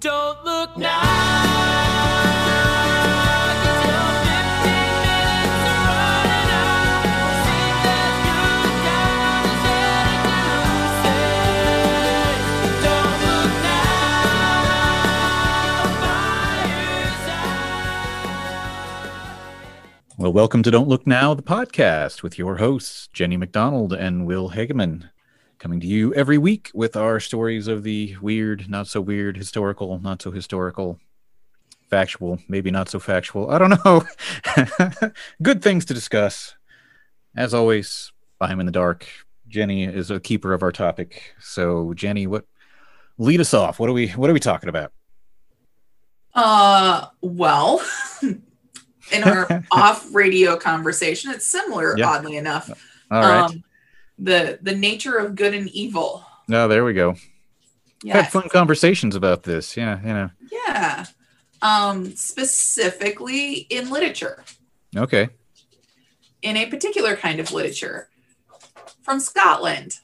Don't look now. 'cause your 15 minutes are running out. See that good time is headed to say, Don't look now. Well, welcome to Don't Look Now, the podcast with your hosts, Jenny McDonald and Will Hageman, coming to you every week with our stories of the weird, not so weird, historical, not so historical, factual, maybe not so factual. I don't know. Good things to discuss. As always, I'm in the dark. Jenny is a keeper of our topic. So, Jenny, what lead us off? What are we what are we talking about? Uh, well, in our off radio conversation, it's similar, Yeah. oddly enough. All right. Um, the the nature of good and evil. no, there we go. Yeah, Had fun conversations about this. Yeah, you know. yeah. Um, specifically in literature, Okay. in a particular kind of literature from Scotland.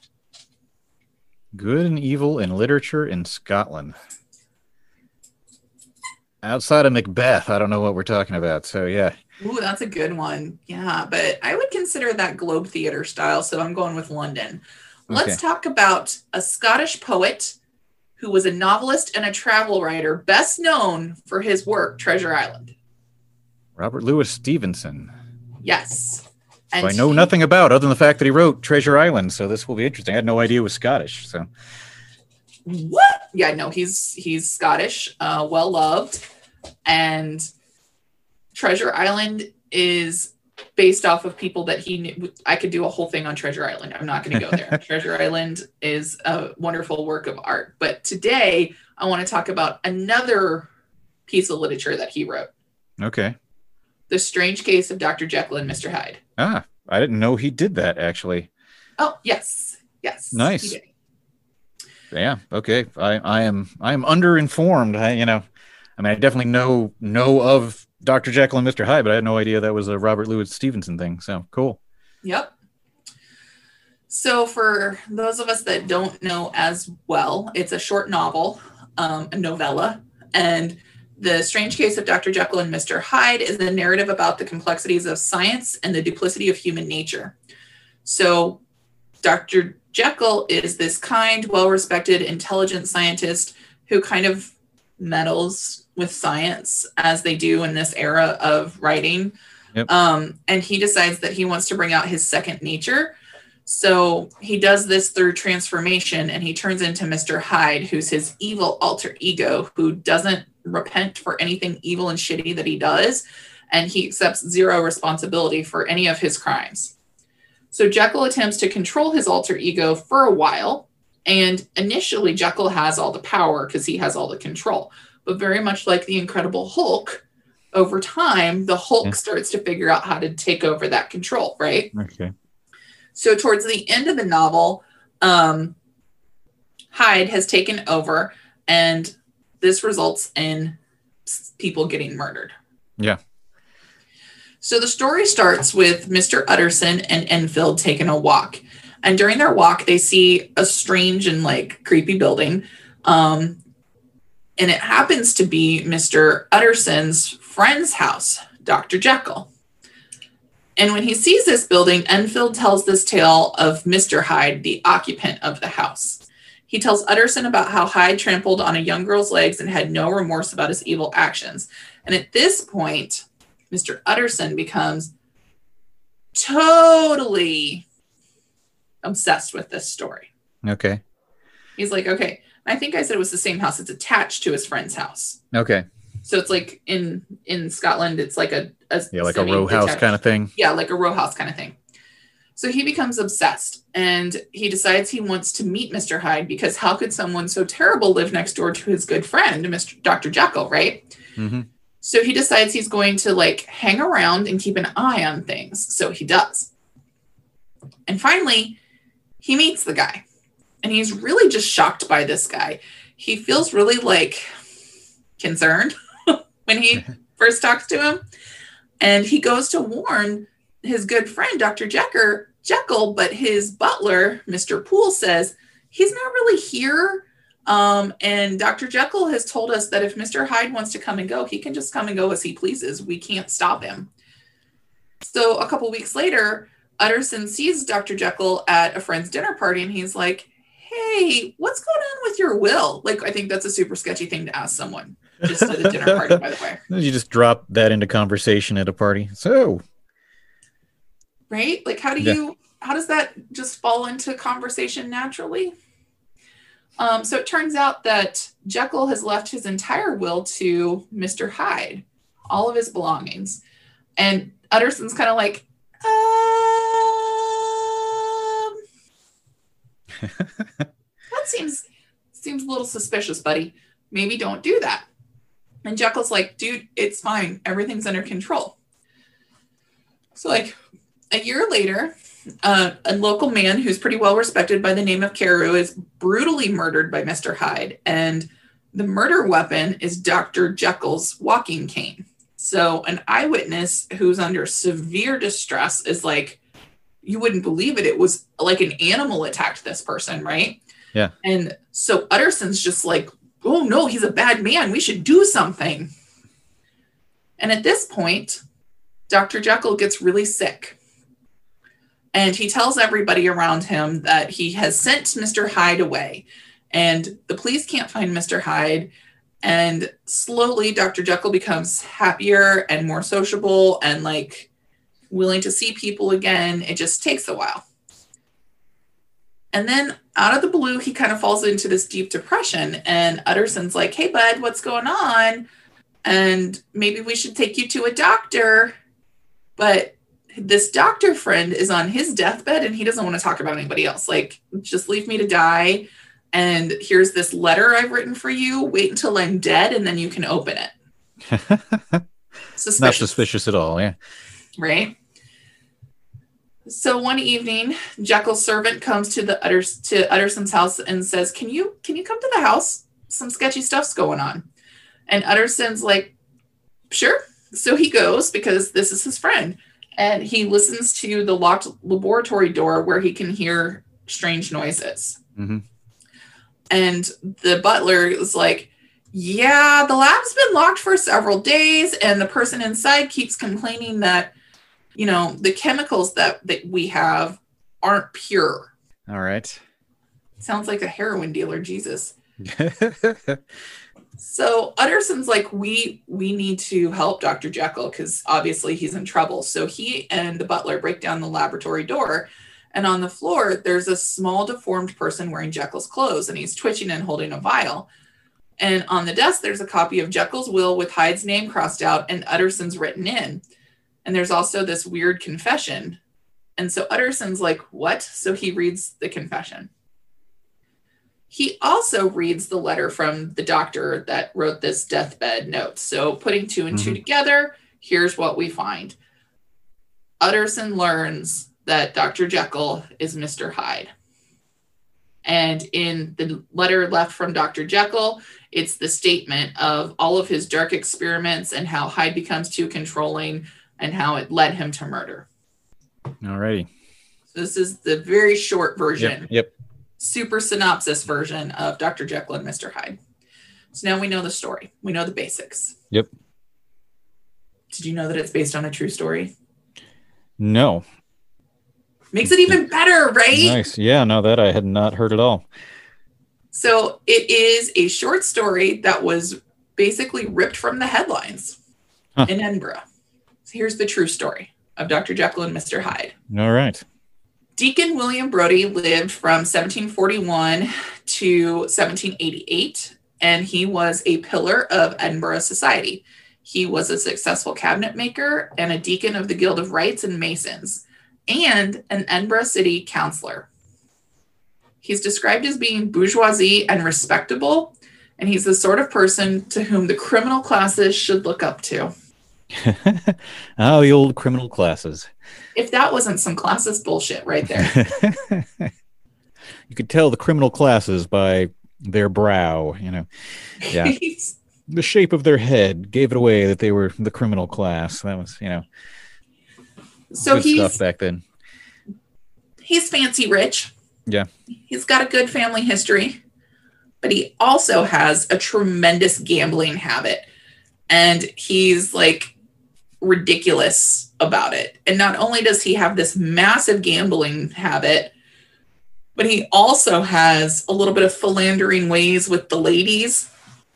Good and evil in literature in Scotland. Outside of Macbeth, I don't know what we're talking about. So yeah, Ooh, that's a good one. Yeah, but I would consider that Globe Theatre style, so I'm going with London. Let's Okay. talk about a Scottish poet who was a novelist and a travel writer, best known for his work Treasure Island. Robert Louis Stevenson. Yes. who I know he- nothing about other than the fact that he wrote Treasure Island. So this will be interesting. I had no idea it was Scottish. So What? Yeah, no, he's he's Scottish, uh, well loved, and Treasure Island is based off of people that he knew. I could do a whole thing on Treasure Island. I'm not going to go there. Treasure Island is a wonderful work of art, but today I want to talk about another piece of literature that he wrote: okay. "The Strange Case of Dr. Jekyll and Mr. Hyde." Ah, I didn't know he did that actually. Oh, yes, yes, Nice. Yeah. Okay. I, I am I am underinformed. I, you know, I mean, I definitely know know of Dr. Jekyll and Mr. Hyde, but I had no idea that was a Robert Louis Stevenson thing. So cool. Yep. So, for those of us that don't know as well, it's a short novel, um, a novella, and the Strange Case of Dr. Jekyll and Mr. Hyde is a narrative about the complexities of science and the duplicity of human nature. So, Dr. Jekyll is this kind, well respected, intelligent scientist who kind of meddles with science as they do in this era of writing. Yep. Um, and he decides that he wants to bring out his second nature. So he does this through transformation and he turns into Mr. Hyde, who's his evil alter ego who doesn't repent for anything evil and shitty that he does. And he accepts zero responsibility for any of his crimes. So Jekyll attempts to control his alter ego for a while. And initially, Jekyll has all the power because he has all the control. But very much like the Incredible Hulk, over time, the Hulk Yeah. starts to figure out how to take over that control, right? Okay. So towards the end of the novel, um, Hyde has taken over, and this results in people getting murdered. Yeah. So the story starts with Mr. Utterson and Enfield taking a walk. And during their walk, they see a strange and like creepy building. Um, and it happens to be Mr. Utterson's friend's house, Dr. Jekyll. And when he sees this building, Enfield tells this tale of Mr. Hyde, the occupant of the house. He tells Utterson about how Hyde trampled on a young girl's legs and had no remorse about his evil actions. And at this point, Mr. Utterson becomes totally obsessed with this story. Okay. He's like, okay, I think I said it was the same house. It's attached to his friend's house. Okay. So it's like in in Scotland, it's like a, a Yeah, like a row house kind of thing. yeah, like a row house kind of thing. So he becomes obsessed and he decides he wants to meet Mr. Hyde because how could someone so terrible live next door to his good friend, Mr. Dr. Jekyll, right? hmm So he decides he's going to like hang around and keep an eye on things. So he does. And finally, he meets the guy. And he's really just shocked by this guy. He feels really like concerned when he first talks to him. And he goes to warn his good friend, Dr. Jecker, Jekyll, but his butler, Mr. Poole, says he's not really here. Um, and Dr. Jekyll has told us that if Mr. Hyde wants to come and go, he can just come and go as he pleases. We can't stop him. So a couple weeks later, Utterson sees Dr. Jekyll at a friend's dinner party and he's like, Hey, what's going on with your will? Like, I think that's a super sketchy thing to ask someone just at a dinner party, by the way. You just drop that into conversation at a party. So, right like how do Yeah. you how does that just fall into conversation naturally um, so it turns out that jekyll has left his entire will to mr hyde all of his belongings and utterson's kind of like um, that seems seems a little suspicious buddy maybe don't do that and jekyll's like dude it's fine everything's under control so like a year later, uh, a local man who's pretty well respected by the name of Carew is brutally murdered by Mr. Hyde. And the murder weapon is Dr. Jekyll's walking cane. So an eyewitness who's under severe distress is like, you wouldn't believe it. It was like an animal attacked this person, right? Yeah. And so Utterson's just like, oh no, he's a bad man. We should do something. And at this point, Dr. Jekyll gets really sick. And he tells everybody around him that he has sent Mr. Hyde away. And the police can't find Mr. Hyde. And slowly, Dr. Jekyll becomes happier and more sociable and like willing to see people again. It just takes a while. And then out of the blue, he kind of falls into this deep depression. And Utterson's like, hey, bud, what's going on? And maybe we should take you to a doctor. But this doctor friend is on his deathbed and he doesn't want to talk about anybody else. Like, just leave me to die. And here's this letter I've written for you. Wait until I'm dead and then you can open it. Suspicious, not suspicious at all. Yeah. Right? So one evening, Jekyll's servant comes to the Utters to Utterson's house and says, "Can you can you come to the house? Some sketchy stuff's going on." And Utterson's like, "Sure." So he goes because this is his friend, and he listens to the locked laboratory door where he can hear strange noises. Mhm. And the butler is like, "Yeah, the lab's been locked for several days, and the person inside keeps complaining that." You know the chemicals that that we have aren't pure. All right. sounds like a heroin dealer jesus. So utterson's like we we need to help dr jekyll because obviously he's in trouble. So he and the butler break down the laboratory door and on the floor there's a small deformed person wearing jekyll's clothes and he's twitching and holding a vial. And on the desk there's a copy of jekyll's will with hyde's name crossed out and utterson's written in and there's also this weird confession. And so Utterson's like, what? So he reads the confession. He also reads the letter from the doctor that wrote this deathbed note. So putting two and two Mhm. together, here's what we find. Utterson learns that Dr. Jekyll is Mr. Hyde. And in the letter left from Dr. Jekyll, it's the statement of all of his dark experiments and how Hyde becomes too controlling and how it led him to murder. All righty. So this is the very short version, Yep. Yep. super synopsis version of Dr. Jekyll and Mr. Hyde. So now we know the story. We know the basics. Yep. Did you know that it's based on a true story? No. Makes it even better, right? Nice. Yeah. No, that I had not heard at all. So it is a short story that was basically ripped from the headlines Huh. in Edinburgh. So here's the true story of Dr. Jekyll and Mr. Hyde. All right. Deacon William Brodie lived from 1741 to 1788, and he was a pillar of Edinburgh society. He was a successful cabinet maker and a deacon of the Guild of Wrights and Masons, and an Edinburgh city councillor. He's described as being bourgeoisie and respectable, and he's the sort of person to whom the criminal classes should look up to. Oh, the old criminal classes. If that wasn't some classes bullshit right there. you could tell the criminal classes by their brow, you know. Yeah. The shape of their head gave it away that they were the criminal class. That was, you know, so good he's stuff back then. he's fancy rich. Yeah. He's got a good family history. but he also has a tremendous gambling habit. And he's like ridiculous about it. And not only does he have this massive gambling habit, but he also has a little bit of philandering ways with the ladies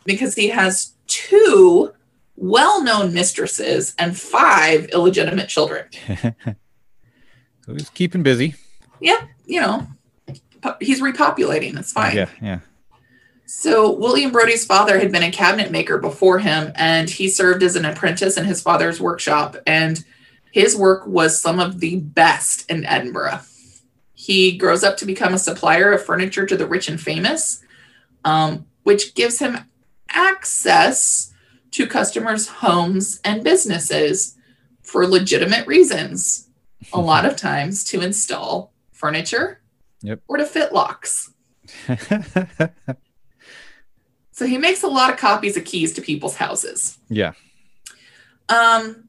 because he has two well known mistresses and five illegitimate children. So he's keeping busy. Yeah, you know, he's repopulating. It's fine. Yeah, yeah. So William Brodie's father had been a cabinet maker before him, and he served as an apprentice in his father's workshop. And his work was some of the best in Edinburgh. He grows up to become a supplier of furniture to the rich and famous, um, which gives him access to customers' homes and businesses for legitimate reasons. A lot of times to install furniture Yep. or to fit locks. So he makes a lot of copies of keys to people's houses. yeah. Um,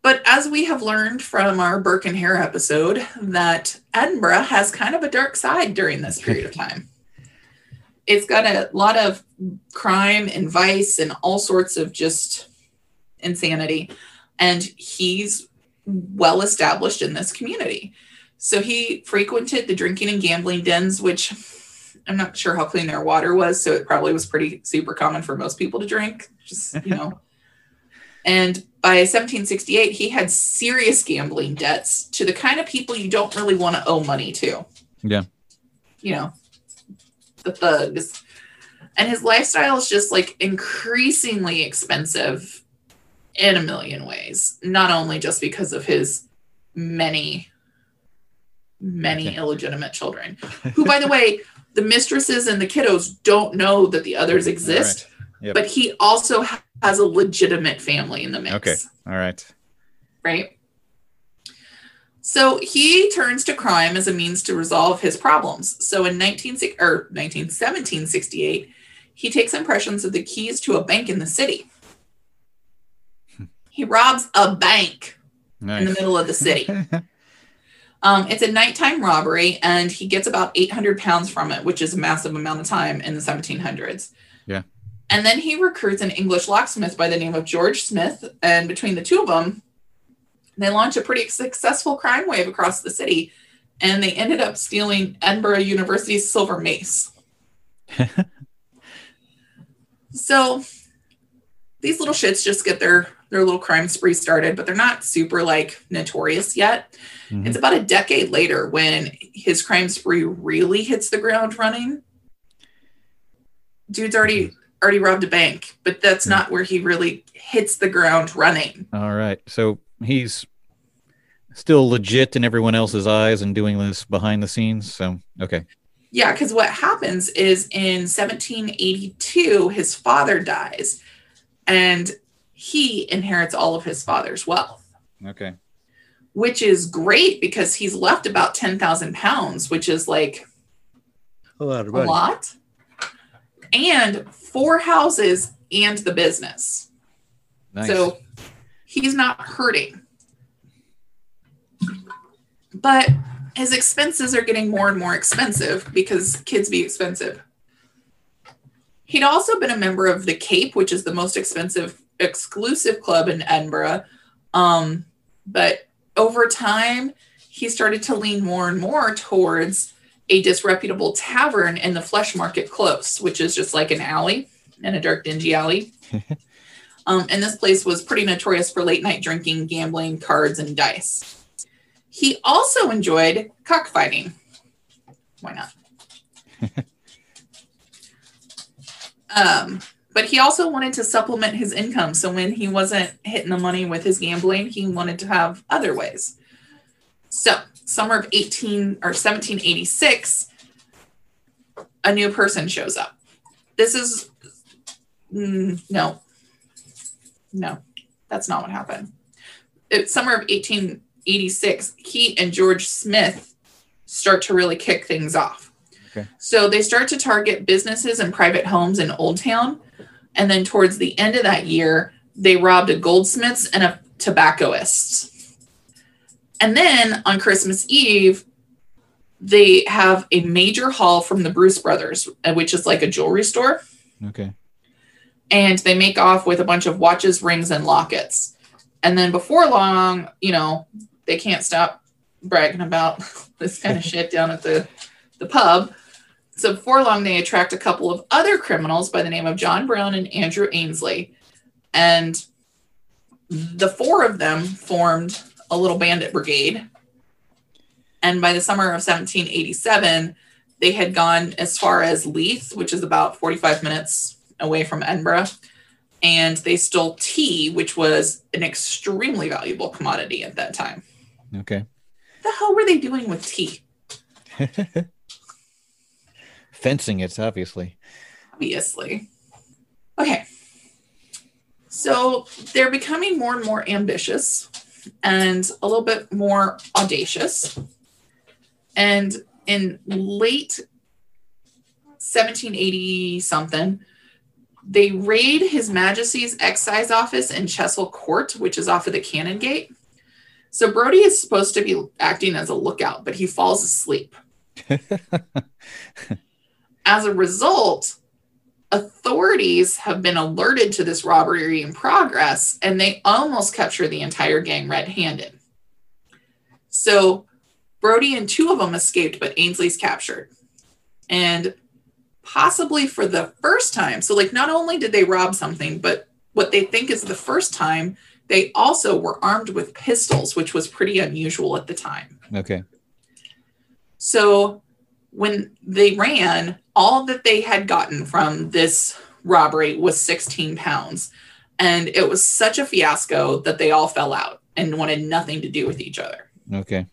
but as we have learned from our Burke and Hare episode, that Edinburgh has kind of a dark side during this period of time. It's got a lot of crime and vice and all sorts of just insanity. And he's well established in this community. So he frequented the drinking and gambling dens, which I'm not sure how clean their water was. So it probably was pretty super common for most people to drink. Just, you know. And by 1768, he had serious gambling debts to the kind of people you don't really want to owe money to. Yeah. You know, the thugs. And his lifestyle is just like increasingly expensive in a million ways, not only just because of his many, many Okay. illegitimate children, who, by the way, the mistresses and the kiddos don't know that the others exist, Yep. but he also has a legitimate family in the mix Okay. All right. right? So he turns to crime as a means to resolve his problems. So in 19 or 19 1768, he takes impressions of the keys to a bank in the city. He robs a bank in the middle of the city. Um, it's a nighttime robbery, and he gets about 800 pounds from it, which is a massive amount of time in the 1700s. Yeah. And then he recruits an English locksmith by the name of George Smith, and between the two of them, they launch a pretty successful crime wave across the city, and they ended up stealing Edinburgh University's silver mace. so these little shits just get their their little crime spree started, but they're not super like notorious yet. Mhm. It's about a decade later when his crime spree really hits the ground running. Dude's already already robbed a bank, but that's not where he really hits the ground running. All right. So he's still legit in everyone else's eyes and doing this behind the scenes. So, okay. Yeah, because what happens is in 1782, his father dies and he inherits all of his father's wealth, Okay. which is great because he's left about 10,000 pounds, which is like A lot a lot. And four houses and the business. Nice. So he's not hurting. But his expenses are getting more and more expensive because kids be expensive. He'd also been a member of the Cape, which is the most expensive exclusive club in Edinburgh. Um, but over time, he started to lean more and more towards a disreputable tavern in the Flesh Market Close, which is just like an alley in a dark, dingy alley. um, and this place was pretty notorious for late night drinking, gambling, cards, and dice. He also enjoyed cockfighting. Why not? um, but he also wanted to supplement his income. So when he wasn't hitting the money with his gambling, he wanted to have other ways. So, summer of 18 or 1786, a new person shows up. This is mm, no, no, that's not what happened. It's summer of 1886. He and George Smith start to really kick things off. Okay. So they start to target businesses and private homes in Old Town. And then towards the end of that year, they robbed a goldsmith's and a tobaccoist's. And then on Christmas Eve, they have a major haul from the Bruce Brothers, uh, which is like a jewelry store, Okay. and they make off with a bunch of watches, rings, and lockets. And then before long, you know, they can't stop bragging about this kind of shit down at the the pub. So before long, they attract a couple of other criminals by the name of John Brown and Andrew Ainslie, and the four of them formed a little bandit brigade. And by the summer of 1787, they had gone as far as Leith, which is about 45 minutes away from Edinburgh, and they stole tea, which was an extremely valuable commodity at that time. Okay. The hell were they doing with tea? Fencing it, obviously. Obviously. Okay. So they're becoming more and more ambitious and a little bit more audacious. And in late 1780 something, they raid His Majesty's Excise Office in Chessel Court, which is off of the Canongate. So Brodie is supposed to be acting as a lookout, but he falls asleep. As a result, authorities have been alerted to this robbery in progress and they almost capture the entire gang red handed. So Brodie and two of them escaped, but Ainslie's captured. And possibly for the first time, so like not only did they rob something, but what they think is the first time, they also were armed with pistols, which was pretty unusual at the time. Okay. So when they ran, all that they had gotten from this robbery was 16 pounds. And it was such a fiasco that they all fell out and wanted nothing to do with each other. Okay.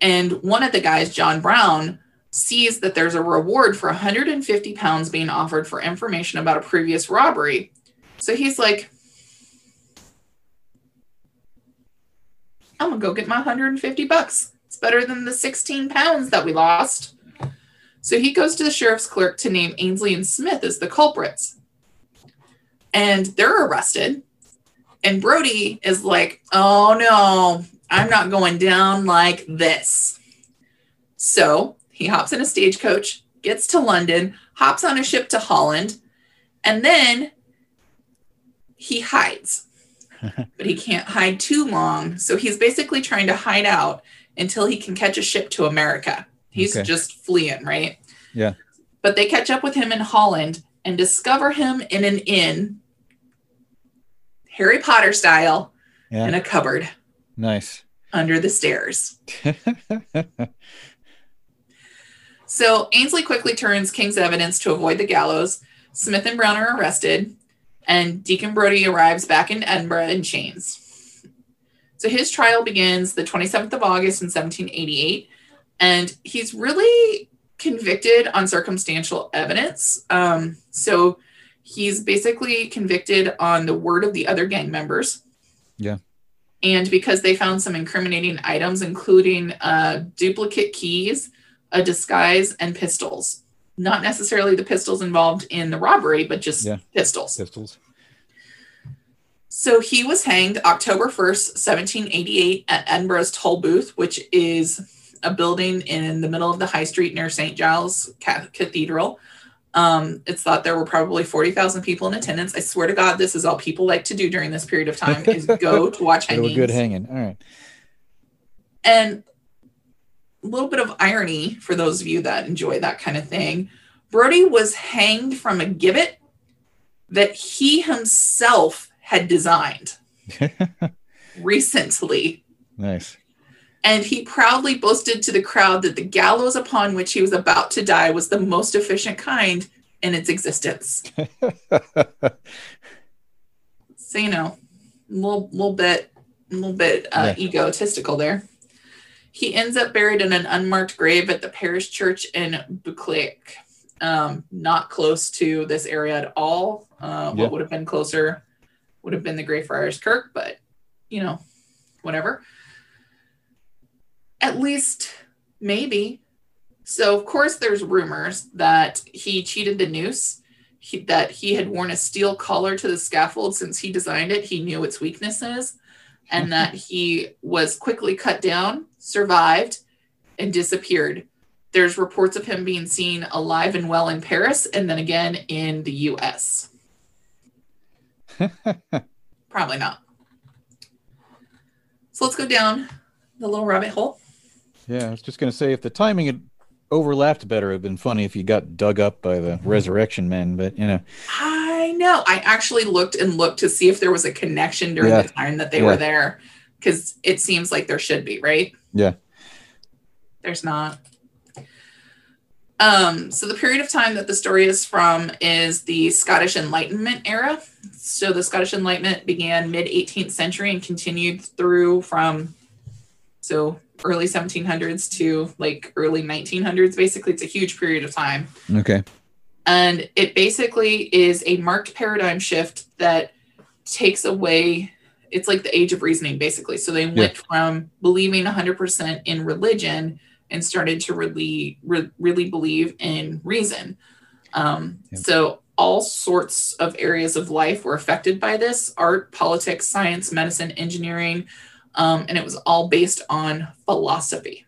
And one of the guys, John Brown, sees that there's a reward for 150 pounds being offered for information about a previous robbery. So he's like, I'm gonna go get my 150 bucks. It's better than the 16 pounds that we lost. So he goes to the sheriff's clerk to name Ainslie and Smith as the culprits. And they're arrested. And Brodie is like, oh no, I'm not going down like this. So he hops in a stagecoach, gets to London, hops on a ship to Holland, and then he hides. but he can't hide too long. So he's basically trying to hide out until he can catch a ship to America. He's Okay. just fleeing, right? Yeah. But they catch up with him in Holland and discover him in an inn, Harry Potter style, Yeah. in a cupboard Nice. under the stairs. So Ainslie quickly turns King's evidence to avoid the gallows. Smith and Brown are arrested, and Deacon Brodie arrives back in Edinburgh in chains. So his trial begins the 27th of August in 1788, and he's really convicted on circumstantial evidence. Um, so he's basically convicted on the word of the other gang members. Yeah. And because they found some incriminating items, including uh, duplicate keys, a disguise, and pistols. Not necessarily the pistols involved in the robbery, but just Yeah. pistols. Pistols. So he was hanged October 1st, 1788, at Edinburgh's Tolbooth, which is a building in the middle of the high street near St. Giles Cathedral. Um, it's thought there were probably 40,000 people in attendance. I swear to God, this is all people like to do during this period of time is go to watch Bit of a hangings. good hanging. All right. And a little bit of irony for those of you that enjoy that kind of thing. Brodie was hanged from a gibbet that he himself had designed recently. nice. And he proudly boasted to the crowd that the gallows upon which he was about to die was the most efficient kind in its existence. So, you know, a little, little bit, a little bit uh, egotistical there. He ends up buried in an unmarked grave at the parish church in Buccleuch, um, not close to this area at all. Uh, Yeah. What would have been closer would have been the Greyfriars Kirk, but you know, whatever. At least, maybe. So, of course, there's rumors that he cheated the noose he, that he had worn a steel collar to the scaffold since he designed it. He knew its weaknesses, and that he was quickly cut down, survived, and disappeared there's reports of him being seen alive and well in Paris and then again in the US. Probably not. So let's go down the little rabbit hole. Yeah, I was just gonna say if the timing had overlapped better, it'd been funny if you got dug up by the resurrection men. But you know, I know. I actually looked and looked to see if there was a connection during Yeah. the time that they Yeah. were there because it seems like there should be, right? yeah, There's not. Um, so the period of time that the story is from is the Scottish Enlightenment era. So the Scottish Enlightenment began mid 18th century and continued through from so early 1700s to like early 1900s. Basically, it's a huge period of time. okay, And it basically is a marked paradigm shift that takes away, it's like the age of reasoning, basically. So they went from believing 100% in religion and started to really, re- really believe in reason. Um, Yep. So all sorts of areas of life were affected by this art, politics, science, medicine, engineering. Um, and it was all based on philosophy.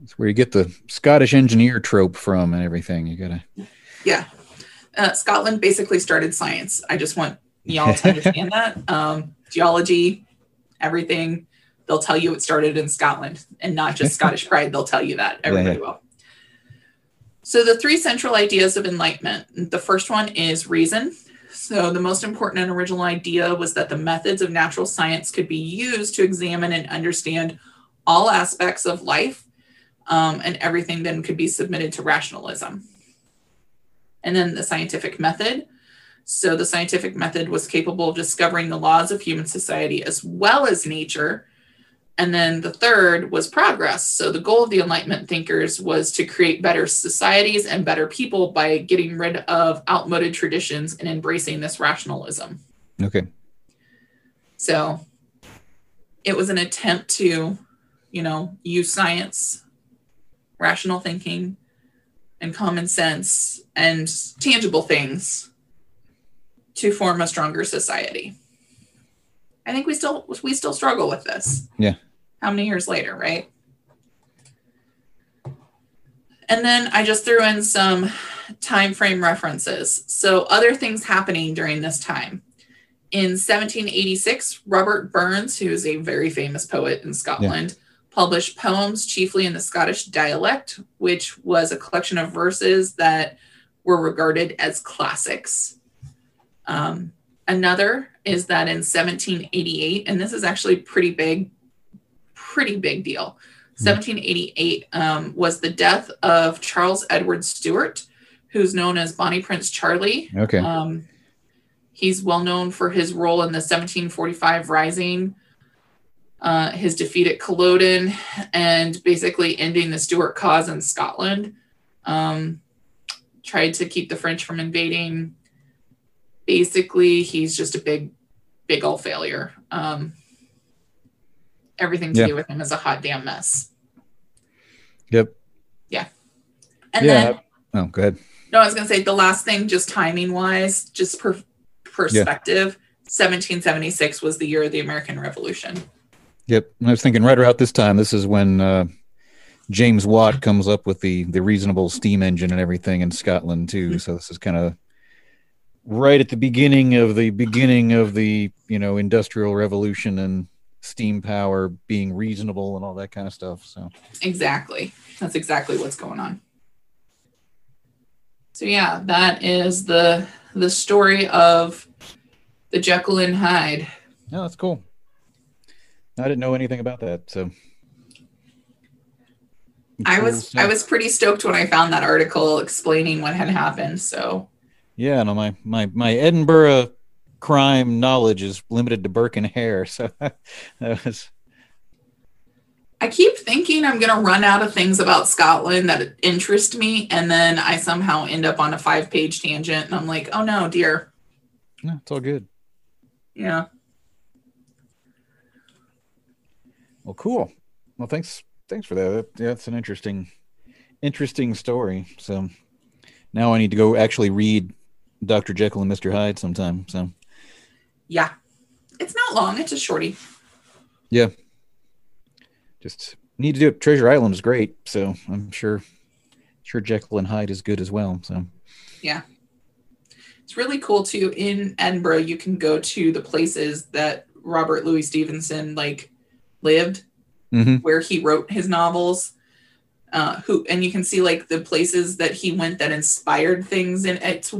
that's where you get the Scottish engineer trope from and everything. You gotta, Yeah. Uh, Scotland basically started science. I just want y'all to understand that. Um, geology, everything, they'll tell you it started in Scotland and not just Scottish pride. They'll tell you that. Everybody will. So, the three central ideas of enlightenment the first one is reason. So, the most important and original idea was that the methods of natural science could be used to examine and understand all aspects of life, um, and everything then could be submitted to rationalism and then the scientific method. So the scientific method was capable of discovering the laws of human society as well as nature. And then the third was progress. So the goal of the Enlightenment thinkers was to create better societies and better people by getting rid of outmoded traditions and embracing this rationalism. okay, So it was an attempt to, you know, use science, rational thinking, and common sense and tangible things to form a stronger society. I think we still we still struggle with this. Yeah. How many years later, right? And then I just threw in some time frame references. So other things happening during this time. In 1786, Robert Burns, who is a very famous poet in Scotland, published poems chiefly in the Scottish dialect, which was a collection of verses that were regarded as classics. Um, another is that in 1788, and this is actually pretty big, pretty big deal. 1788 um, was the death of Charles Edward Stuart, who's known as Bonnie Prince Charlie. okay, Um, he's well known for his role in the 1745 Rising, uh, his defeat at Culloden, and basically ending the Stuart cause in Scotland. Um, tried to keep the French from invading. Basically, he's just a big, big old failure. Um, everything to Yeah. do with him is a hot damn mess. yep, Yeah. And Yeah, then oh, go ahead. No, I was going to say the last thing, just timing wise, just per- perspective. 1776 was the year of the American Revolution. Yep, And I was thinking right around this time. This is when uh, James Watt comes up with the the reasonable steam engine and everything in Scotland too. So this is kind of right at the beginning of the beginning of the you know industrial revolution and steam power being reasonable and all that kind of stuff. So Exactly. That's exactly what's going on. So yeah, that is the the story of the Jekyll and Hyde. yeah, that's cool. I didn't know anything about that. So I was. I was pretty stoked when I found that article explaining what had happened. So Yeah, no, my my my Edinburgh crime knowledge is limited to Burke and Hare, so that was I keep thinking I'm gonna run out of things about Scotland that interest me, and then I somehow end up on a five page tangent, and I'm like, oh no, dear. no, it's all good. Yeah. Well, cool. Well, thanks thanks for that. that. Yeah, that's an interesting interesting story. So now I need to go actually read Dr. Jekyll and Mr. Hyde sometime. So Yeah. It's not long, it's a shorty. yeah. Just need to do it. Treasure Island is great, so I'm sure sure Jekyll and Hyde is good as well. So yeah, It's really cool too. In Edinburgh, you can go to the places that Robert Louis Stevenson like lived, hmm where he wrote his novels. Uh, who and you can see like the places that he went that inspired things, and it's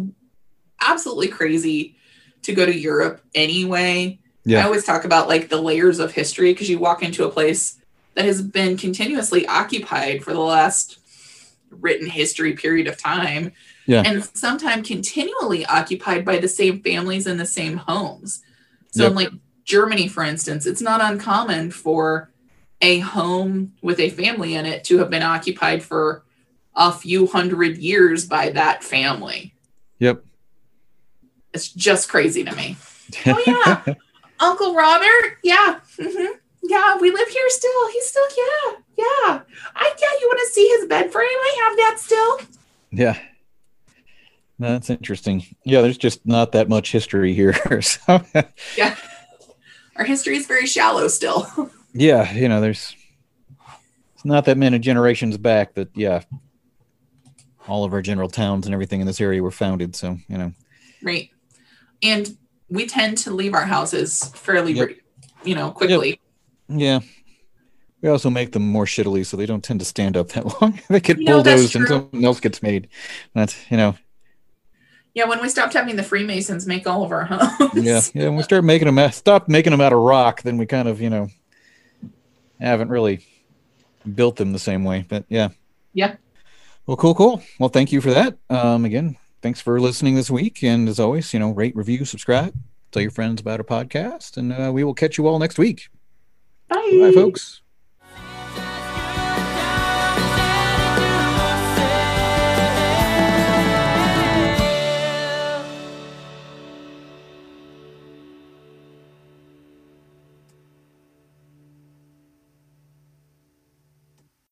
absolutely crazy to go to Europe anyway. I always talk about like the layers of history because you walk into a place that has been continuously occupied for the last written history period of time. Yeah. And sometimes continually occupied by the same families in the same homes. So, Yep. in like Germany, for instance, it's not uncommon for a home with a family in it to have been occupied for a few hundred years by that family. Yep. It's just crazy to me. Oh, yeah. Uncle Robert, yeah, hmm yeah, we live here still. He's still, yeah, yeah. I yeah, you want to see his bed frame? I have that still. Yeah. No, That's interesting. Yeah, there's just not that much history here. so, Yeah, our history is very shallow still. yeah, you know, there's it's not that many generations back that, yeah, all of our general towns and everything in this area were founded. So, you know, right, and we tend to leave our houses fairly, Yep. you know, quickly. yeah. We also make them more shittily so they don't tend to stand up that long. they get You know, bulldozed and something else gets made. That's, you know, Yeah, when we stopped having the Freemasons make all of our homes. yeah. Yeah. When we start making them, out- stop making them out of rock, then we kind of, you know, haven't really built them the same way. But yeah. Yeah. Well, cool, cool. Well, thank you for that. Um, again, thanks for listening this week. And as always, you know, rate, review, subscribe, tell your friends about our podcast, and uh, we will catch you all next week. Bye, Bye, folks.